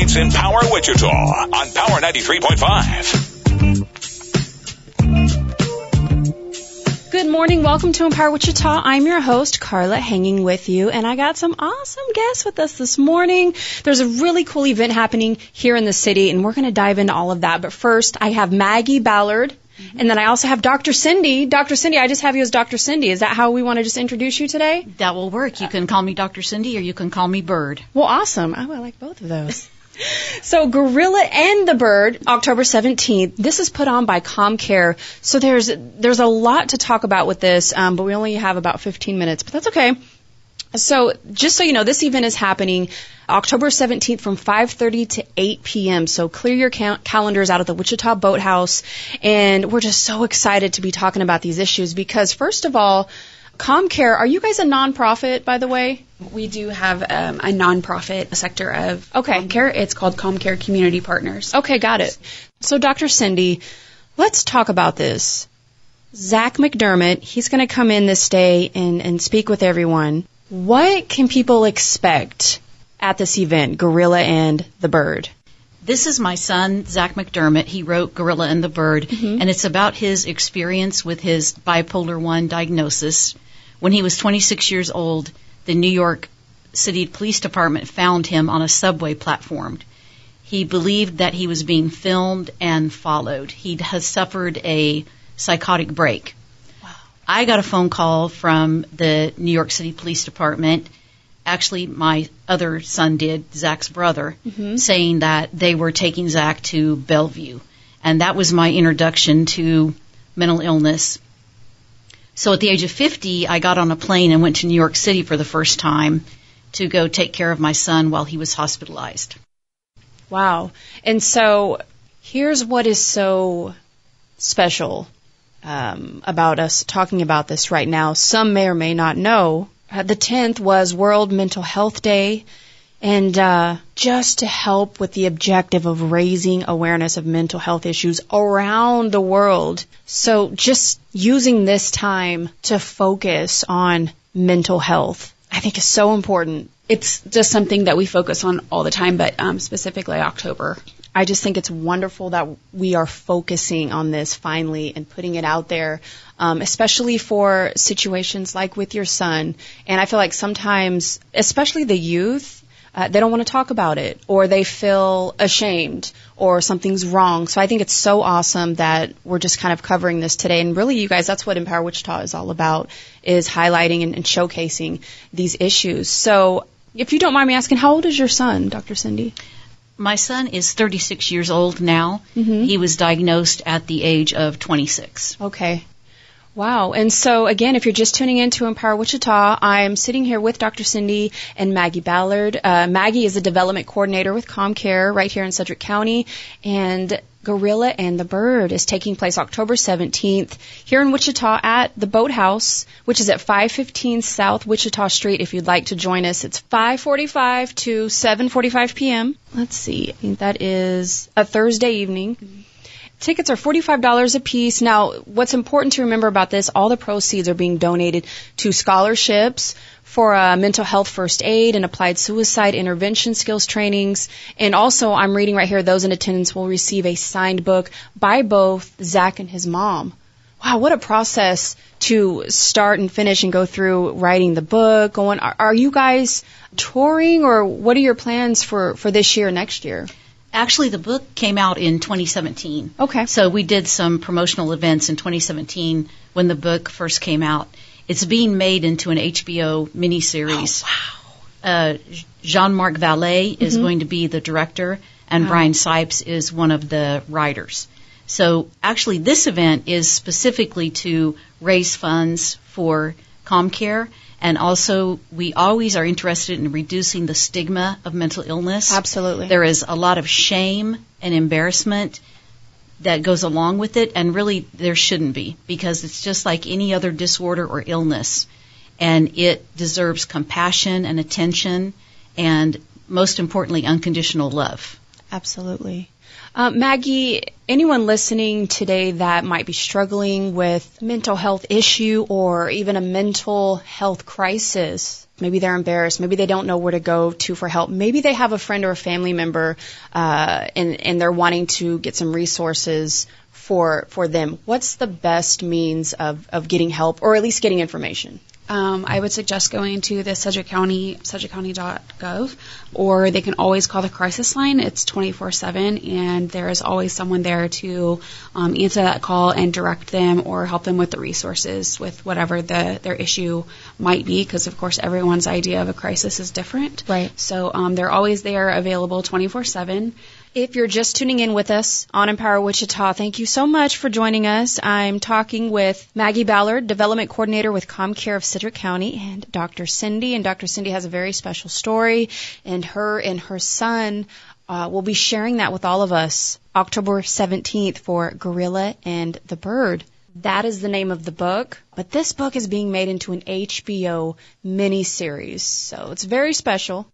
It's Empower Wichita on Power 93.5. Good morning. Welcome to Empower Wichita. I'm your host, Carla, hanging with you, and I got some awesome guests with us this morning. There's a really cool event happening here in the city, and we're going to dive into all of that. But first, I have Maggie Ballard. And then I also have Dr. Cindy. Dr. Cindy, I just have you as Dr. Cindy. Is that how we want to just introduce you today? That will work. You can call me Dr. Cindy or you can call me Bird. Well, awesome. Oh, I like both of those. So Gorilla and the Bird, October 17th. This is put on by ComCare. So there's there's a lot to talk about with this, um, but we only have about 15 minutes, but that's okay. So just so you know, this event is happening October 17th from 5:30 to 8 p.m. So clear your cal- calendars out at the Wichita Boathouse, and we're just so excited to be talking about these issues because first of all, ComCare, are you guys a nonprofit, by the way? We do have um, a nonprofit sector of Okay. ComCare. It's called ComCare Community Partners. Okay, got it. So, Dr. Cindy, let's talk about this. Zack McDermott, he's going to come in this day and, and speak with everyone. What can people expect at this event, Gorilla and the Bird? This is my son, Zack McDermott. He wrote Gorilla and the Bird, and it's about his experience with his bipolar 1 diagnosis. When he was 26 years old, the New York City Police Department found him on a subway platform. He believed that he was being filmed and followed. He has suffered a psychotic break. I got a phone call from the New York City Police Department. Actually, my other son did, Zack's brother, mm-hmm. saying that they were taking Zack to Bellevue. And that was my introduction to mental illness. So at the age of 50, I got on a plane and went to New York City for the first time to go take care of my son while he was hospitalized. Wow. And so here's what is so special um, about us talking about this right now. Some may or may not know. Uh, the 10th was World Mental Health Day. And uh, just to help with the objective of raising awareness of mental health issues around the world. So just using this time to focus on mental health, I think is so important. It's just something that we focus on all the time, but um, specifically October. I just think it's wonderful that we are focusing on this finally and putting it out there, um, especially for situations like with your son. And I feel like sometimes, especially the youth, uh, they don't want to talk about it or they feel ashamed or something's wrong. So I think it's so awesome that we're just kind of covering this today. And really, you guys, that's what Empower Wichita is all about, is highlighting and, and showcasing these issues. So if you don't mind me asking, how old is your son, Dr. Cindy? My son is 36 years old now. He was diagnosed at the age of 26. Okay. Wow. And so, again, if you're just tuning in to Empower Wichita, I'm sitting here with Dr. Cindy and Maggie Ballard. Uh, Maggie is a development coordinator with ComCare right here in Sedgwick County. And Gorilla and the Bird is taking place October 17th here in Wichita at the Boathouse, which is at 515 South Wichita Street. If you'd like to join us, it's 5:45 to 7:45 p.m. Let's see, I think that is a Thursday evening. Tickets are $45 a piece. Now, what's important to remember about this, all the proceeds are being donated to scholarships for uh, mental health first aid and applied suicide intervention skills trainings. And also, I'm reading right here, those in attendance will receive a signed book by both Zack and his mom. Wow, what a process to start and finish and go through writing the book. Going, are, are you guys touring or what are your plans for, for this year, next year? Actually, the book came out in 2017. Okay. So we did some promotional events in 2017 when the book first came out. It's being made into an HBO miniseries. Oh, wow. Uh, Jean-Marc Vallée is going to be the director, and Brian Sipes is one of the writers. So actually, this event is specifically to raise funds for ComCare And also, we always are interested in reducing the stigma of mental illness. Absolutely. There is a lot of shame and embarrassment that goes along with it, and really there shouldn't be because it's just like any other disorder or illness, and it deserves compassion and attention, and most importantly, unconditional love. Absolutely. Uh, Maggie, anyone listening today that might be struggling with mental health issue or even a mental health crisis, maybe they're embarrassed, maybe they don't know where to go to for help, maybe they have a friend or a family member uh, and, and they're wanting to get some resources for for them. What's the best means of, of getting help or at least getting information? Um, I would suggest going to the Sedgwick County, sedgwickcounty.gov, or they can always call the crisis line. It's 24/7, and there is always someone there to um, answer that call and direct them or help them with the resources with whatever the their issue might be. Because of course, everyone's idea of a crisis is different. Right. So um, they're always there, available 24/7. If you're just tuning in with us on Empower Wichita, thank you so much for joining us. I'm talking with Maggie Ballard, Development Coordinator with ComCare of Sedgwick County, and Dr. Cindy. And Dr. Cindy has a very special story, and her and her son uh, will be sharing that with all of us October 17th for Gorilla and the Bird. That is the name of the book, but this book is being made into an HBO miniseries, so it's very special.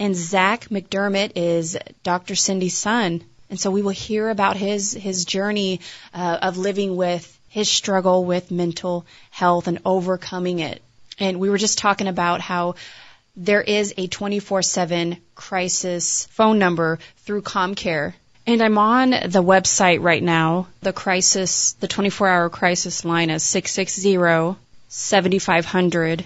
And Zack McDermott is Dr. Cindy's son. And so we will hear about his, his journey uh, of living with his struggle with mental health and overcoming it. And we were just talking about how there is a 24-7 crisis phone number through ComCare. And I'm on the website right now. The crisis, the 24-hour crisis line is 660-7500.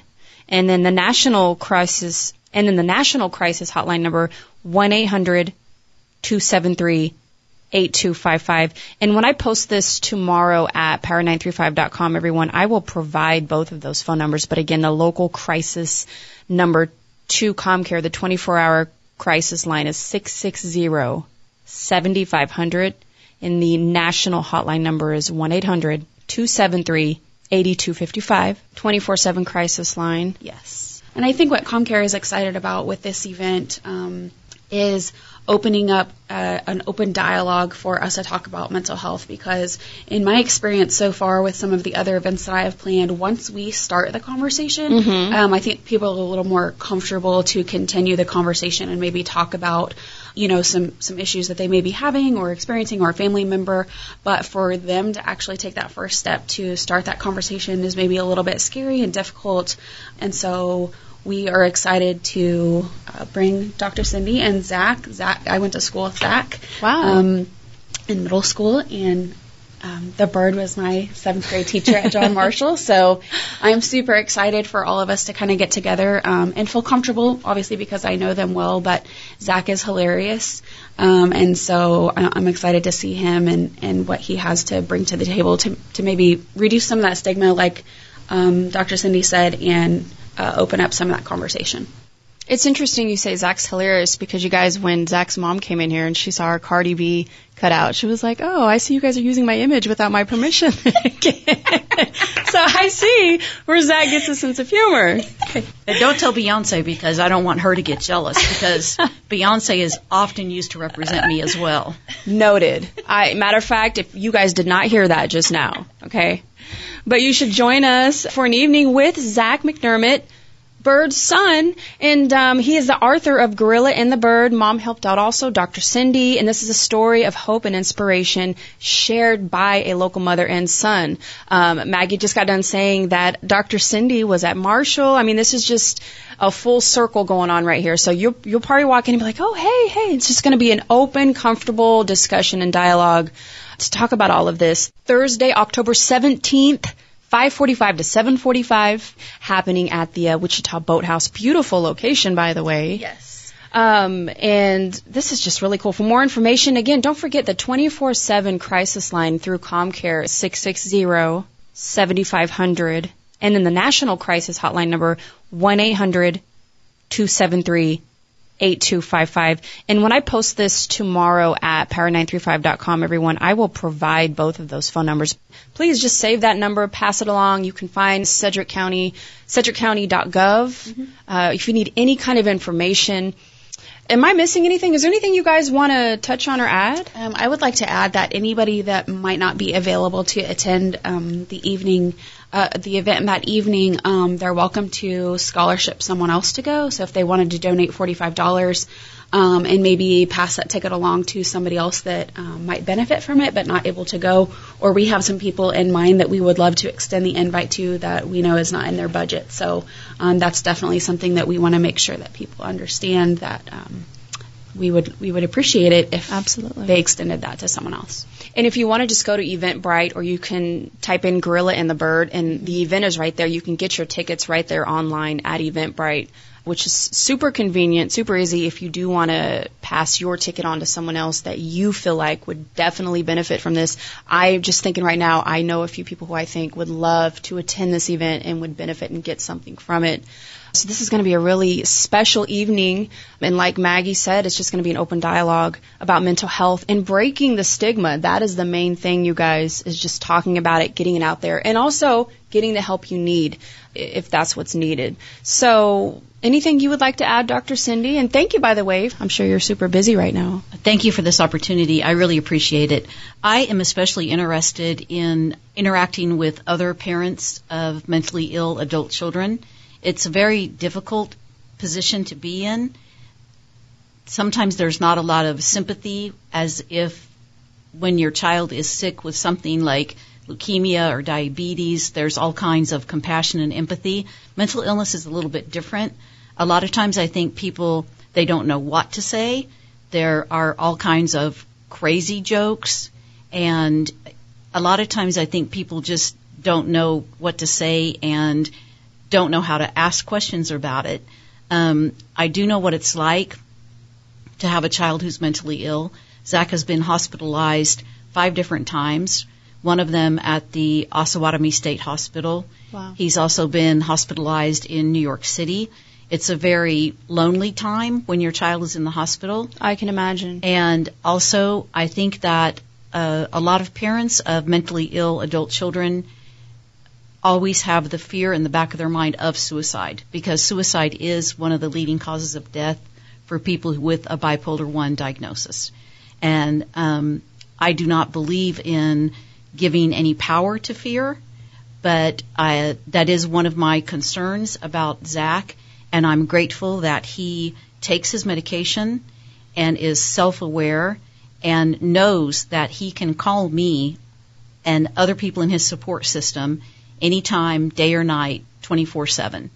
And then the national crisis and then the national crisis hotline number, 1-800-273-8255. And when I post this tomorrow at power935.com, everyone, I will provide both of those phone numbers. But again, the local crisis number to ComCare, the 24-hour crisis line is 660-7500. And the national hotline number is 1-800-273 8255, 24 7 crisis line. Yes. And I think what ComCare is excited about with this event um, is opening up uh, an open dialogue for us to talk about mental health because in my experience so far with some of the other events that I have planned, once we start the conversation, um, I think people are a little more comfortable to continue the conversation and maybe talk about you know some some issues that they may be having or experiencing or a family member but for them to actually take that first step to start that conversation is maybe a little bit scary and difficult and so we are excited to uh, bring Dr. Cindy and Zack. Zack, I went to school with Zack. Wow. Um, in middle school, and um, the bird was my seventh grade teacher at John Marshall. So I'm super excited for all of us to kind of get together um, and feel comfortable, obviously because I know them well. But Zack is hilarious, um, and so I'm excited to see him and and what he has to bring to the table to to maybe reduce some of that stigma, like um, Dr. Cindy said, and uh, open up some of that conversation. It's interesting you say Zack's hilarious because you guys, when Zack's mom came in here and she saw our Cardi B cut out, she was like, "Oh, I see you guys are using my image without my permission." so I see where Zack gets a sense of humor. Don't tell Beyonce because I don't want her to get jealous because Beyonce is often used to represent me as well. Noted. I matter of fact, if you guys did not hear that just now, okay, but you should join us for an evening with Zack McDermott. Bird's son, and um, he is the author of Gorilla and the Bird. Mom helped out also, Dr. Cindy, and this is a story of hope and inspiration shared by a local mother and son. Um, Maggie just got done saying that Dr. Cindy was at Marshall. I mean, this is just a full circle going on right here. So you'll you'll probably walk in and be like, oh hey hey, it's just going to be an open, comfortable discussion and dialogue to talk about all of this. Thursday, October seventeenth. 5:45 to 7:45 happening at the uh, Wichita Boathouse. Beautiful location, by the way. Yes. Um, and this is just really cool. For more information, again, don't forget the 24/7 crisis line through ComCare 660-7500, and then the national crisis hotline number 1-800-273 8255. And when I post this tomorrow at power935.com, everyone, I will provide both of those phone numbers. Please just save that number, pass it along. You can find Sedgwick County, sedgwickcounty.gov. Mm-hmm. Uh, if you need any kind of information, Am I missing anything? Is there anything you guys want to touch on or add? Um, I would like to add that anybody that might not be available to attend um, the evening, uh, the event that evening, um, they're welcome to scholarship someone else to go. So if they wanted to donate forty-five dollars, um, and maybe pass that ticket along to somebody else that um, might benefit from it but not able to go. Or we have some people in mind that we would love to extend the invite to that we know is not in their budget. So um, that's definitely something that we want to make sure that people understand that. We would we would appreciate it if absolutely they extended that to someone else. And if you want to just go to Eventbrite or you can type in Gorilla and the Bird and the event is right there. You can get your tickets right there online at Eventbrite which is super convenient, super easy if you do want to pass your ticket on to someone else that you feel like would definitely benefit from this. I'm just thinking right now, I know a few people who I think would love to attend this event and would benefit and get something from it. So this is going to be a really special evening. And like Maggie said, it's just going to be an open dialogue about mental health and breaking the stigma. That is the main thing, you guys, is just talking about it, getting it out there, and also getting the help you need if that's what's needed. So Anything you would like to add, Dr. Cindy? And thank you, by the way. I'm sure you're super busy right now. Thank you for this opportunity. I really appreciate it. I am especially interested in interacting with other parents of mentally ill adult children. It's a very difficult position to be in. Sometimes there's not a lot of sympathy, as if when your child is sick with something like leukemia or diabetes, there's all kinds of compassion and empathy. Mental illness is a little bit different a lot of times I think people, they don't know what to say. There are all kinds of crazy jokes. And a lot of times I think people just don't know what to say and don't know how to ask questions about it. Um, I do know what it's like to have a child who's mentally ill. Zack has been hospitalized five different times. One of them at the Osawatomie State Hospital. Wow. He's also been hospitalized in New York City. It's a very lonely time when your child is in the hospital. I can imagine. And also, I think that uh, a lot of parents of mentally ill adult children always have the fear in the back of their mind of suicide because suicide is one of the leading causes of death for people with a bipolar 1 diagnosis. And um, I do not believe in giving any power to fear, but I, that is one of my concerns about Zack and I'm grateful that he takes his medication and is self aware and knows that he can call me and other people in his support system anytime, day or night, 24 7.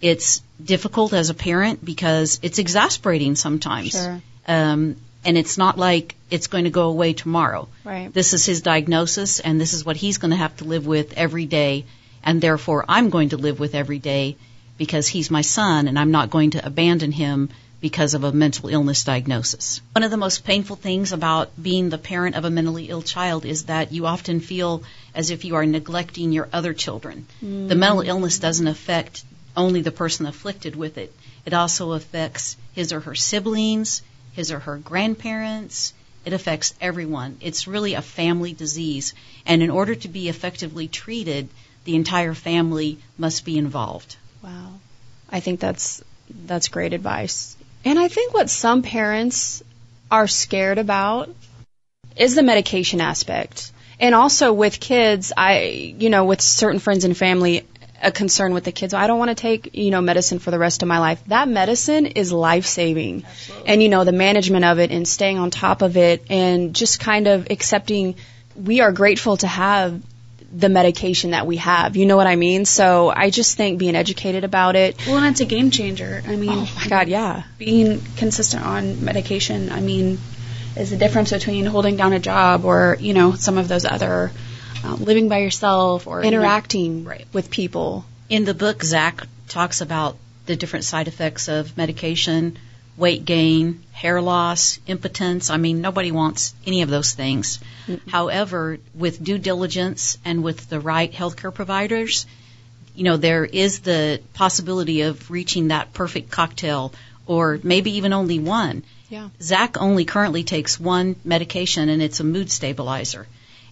It's difficult as a parent because it's exasperating sometimes. Sure. Um, and it's not like it's going to go away tomorrow. Right. This is his diagnosis, and this is what he's going to have to live with every day, and therefore I'm going to live with every day because he's my son and I'm not going to abandon him because of a mental illness diagnosis. One of the most painful things about being the parent of a mentally ill child is that you often feel as if you are neglecting your other children. Mm. The mental illness doesn't affect only the person afflicted with it. It also affects his or her siblings, his or her grandparents. It affects everyone. It's really a family disease. And in order to be effectively treated, the entire family must be involved. Wow. I think that's that's great advice. And I think what some parents are scared about is the medication aspect. And also with kids, I, you know, with certain friends and family, a concern with the kids. I don't want to take, you know, medicine for the rest of my life. That medicine is life saving. And, you know, the management of it and staying on top of it and just kind of accepting we are grateful to have the medication that we have. You know what I mean? So I just think being educated about it. Well, and it's a game changer. I mean, oh my God, yeah. Being consistent on medication, I mean, is the difference between holding down a job or, you know, some of those other uh, living by yourself or interacting you know, right. with people. In the book, Zack talks about the different side effects of medication weight gain, hair loss, impotence. I mean, nobody wants any of those things. Mm-hmm. However, with due diligence and with the right healthcare providers, you know, there is the possibility of reaching that perfect cocktail or maybe even only one. Yeah. Zack only currently takes one medication, and it's a mood stabilizer.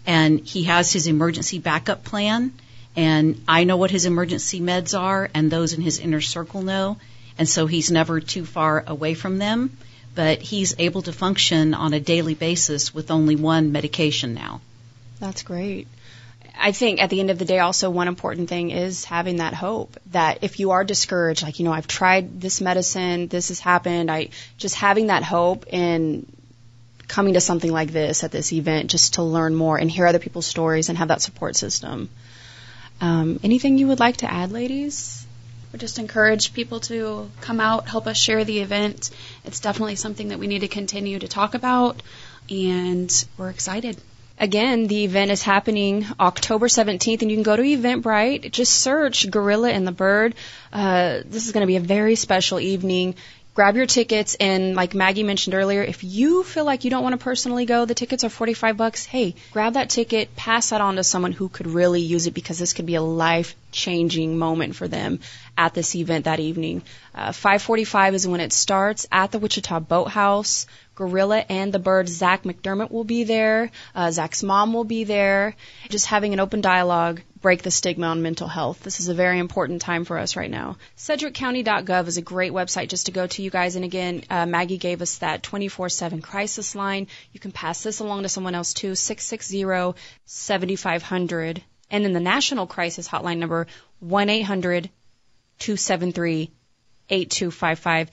And he has his emergency backup plan, and I know what his emergency meds are, and those in his inner circle know, and so he's never too far away from them. But he's able to function on a daily basis with only one medication now. That's great. I think at the end of the day, also one important thing is having that hope that if you are discouraged, like, you know, I've tried this medicine, this has happened, I just having that hope and coming to something like this at this event just to learn more and hear other people's stories and have that support system. Um, anything you would like to add, ladies? We just encourage people to come out, help us share the event. It's definitely something that we need to continue to talk about, and we're excited. Again, the event is happening October 17th, and you can go to Eventbrite. Just search Gorilla and the Bird. Uh, this is going to be a very special evening. Grab your tickets, and like Maggie mentioned earlier, if you feel like you don't want to personally go, the tickets are 45 bucks. Hey, grab that ticket, pass that on to someone who could really use it because this could be a life-changing moment for them at this event that evening. Uh, 5:45 is when it starts at the Wichita Boathouse. Gorilla and the Bird, Zack McDermott will be there. Uh, Zack's mom will be there. Just having an open dialogue, break the stigma on mental health. This is a very important time for us right now. SedgwickCounty.gov is a great website just to go to, you guys. And again, uh, Maggie gave us that 24/7 crisis line. You can pass this along to someone else too. 660-7500, and then the national crisis hotline number 1-800-273-8255.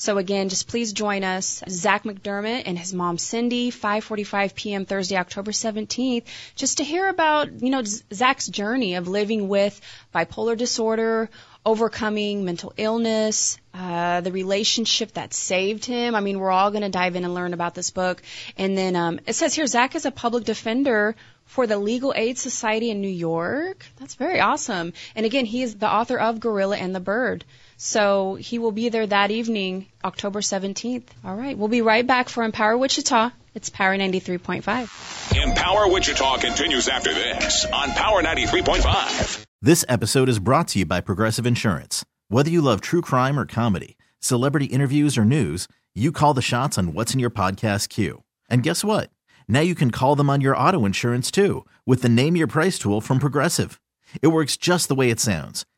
So again, just please join us, Zack McDermott and his mom Cindy, 5:45 p.m. Thursday, October 17th, just to hear about you know Zack's journey of living with bipolar disorder, overcoming mental illness, uh, the relationship that saved him. I mean, we're all going to dive in and learn about this book. And then um, it says here Zack is a public defender for the Legal Aid Society in New York. That's very awesome. And again, he is the author of Gorilla and the Bird. So he will be there that evening, October 17th. All right. We'll be right back for Empower Wichita. It's Power 93.5. Empower Wichita continues after this on Power 93.5. This episode is brought to you by Progressive Insurance. Whether you love true crime or comedy, celebrity interviews or news, you call the shots on what's in your podcast queue. And guess what? Now you can call them on your auto insurance too with the Name Your Price tool from Progressive. It works just the way it sounds.